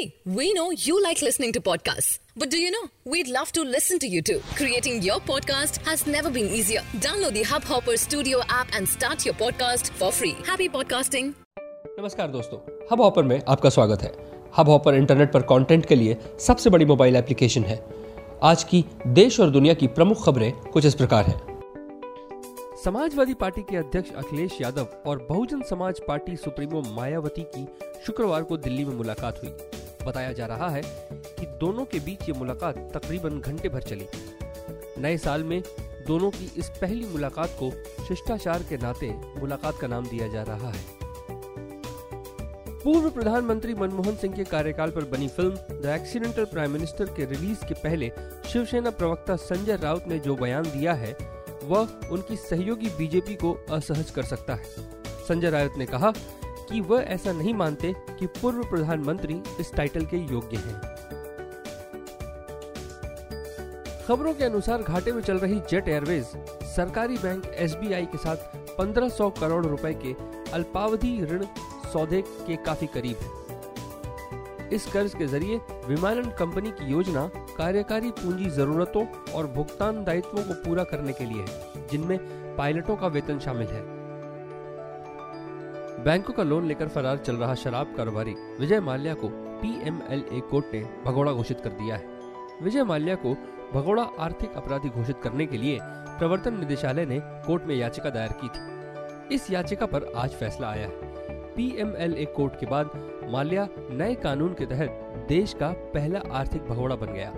See, we know you like listening to podcasts. But do you know? We'd love to listen to you too. Creating your podcast has never been easier. Download the Hubhopper Studio app and start your podcast for free. Happy podcasting. नमस्कार दोस्तों hub hopper में आपका स्वागत है hub hopper internet पर content के लिए सबसे बड़ी मोबाइल एप्लीकेशन है आज की देश और दुनिया की प्रमुख खबरें कुछ इस प्रकार हैं समाजवादी पार्टी के अध्यक्ष अखिलेश यादव और बहुजन समाज पार्टी सुप्रीमो मायावती की शुक्रवार को दिल्ली में मुलाकात हुई बताया जा रहा है कि दोनों के बीच ये मुलाकात तकरीबन घंटे भर चली। नए साल में दोनों की इस पहली मुलाकात को शिष्टाचार के नाते मुलाकात का नाम दिया जा रहा है। पूर्व प्रधानमंत्री मनमोहन सिंह के कार्यकाल पर बनी film the accidental prime minister के रिलीज़ के पहले शिवसेना प्रवक्ता संजय राउत ने जो बयान दिया है, वह उनकी सहयोगी बीजेपी को असहज कर सकता है। संजय राउत ने कहा कि वह ऐसा नहीं मानते कि पूर्व प्रधानमंत्री इस टाइटल के योग्य हैं। खबरों के अनुसार घाटे में चल रही जेट एयरवेज सरकारी बैंक एसबीआई के साथ 1500 करोड़ रुपए के अल्पावधि ऋण सौदे के काफ़ी करीब है। इस कर्ज के ज़रिए विमानन कंपनी की योजना कार्यकारी पूंजी जरूरतों और भुगतान दायित्वों को पूरा करने के लिए है, जिनमें पायलटों का वेतन शामिल है। बैंकों का लोन लेकर फरार चल रहा शराब कारोबारी विजय माल्या को पीएमएलए कोर्ट ने भगोड़ा घोषित कर दिया है। विजय माल्या को भगोड़ा आर्थिक अपराधी घोषित करने के लिए प्रवर्तन निदेशालय ने कोर्ट में याचिका दायर की थी। इस याचिका पर आज फैसला आया है। पीएमएलए कोर्ट के बाद माल्या नए कानून के तहत देश का पहला आर्थिक भगोड़ा बन गया।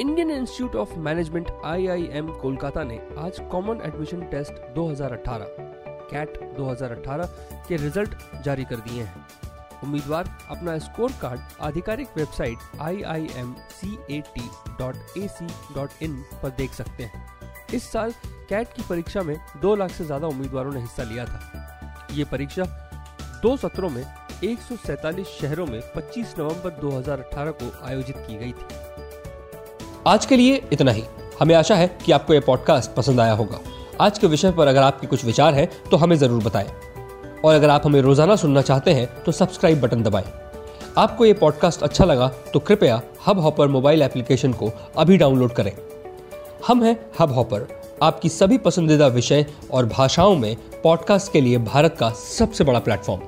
Indian institute of management IIM Kolkata ने आज कॉमन एडमिशन टेस्ट 2018 कैट 2018 के रिज़ल्ट जारी कर दिए हैं। उम्मीदवार अपना स्कोर कार्ड आधिकारिक वेबसाइट iimcat.ac.in पर देख सकते हैं। इस साल कैट की परीक्षा में दो लाख से ज़्यादा उम्मीदवारों ने हिस्सा लिया था। ये परीक्षा दो सत्रों में एक शहरों में 25 नवंबर 2018 को आयोजित की गई थी। आज के लिए इतना ही। हमें आशा है कि आपको यह पॉडकास्ट पसंद आया होगा। आज के विषय पर अगर आपके कुछ विचार हैं तो हमें ज़रूर बताएँ। और अगर आप हमें रोज़ाना सुनना चाहते हैं तो सब्सक्राइब बटन दबाएँ। आपको ये पॉडकास्ट अच्छा लगा तो कृपया हब हॉपर मोबाइल एप्लीकेशन को अभी डाउनलोड करें। हम हैं हब हॉपर आपकी सभी पसंदीदा विषय और भाषाओं में पॉडकास्ट के लिए भारत का सबसे बड़ा प्लेटफॉर्म।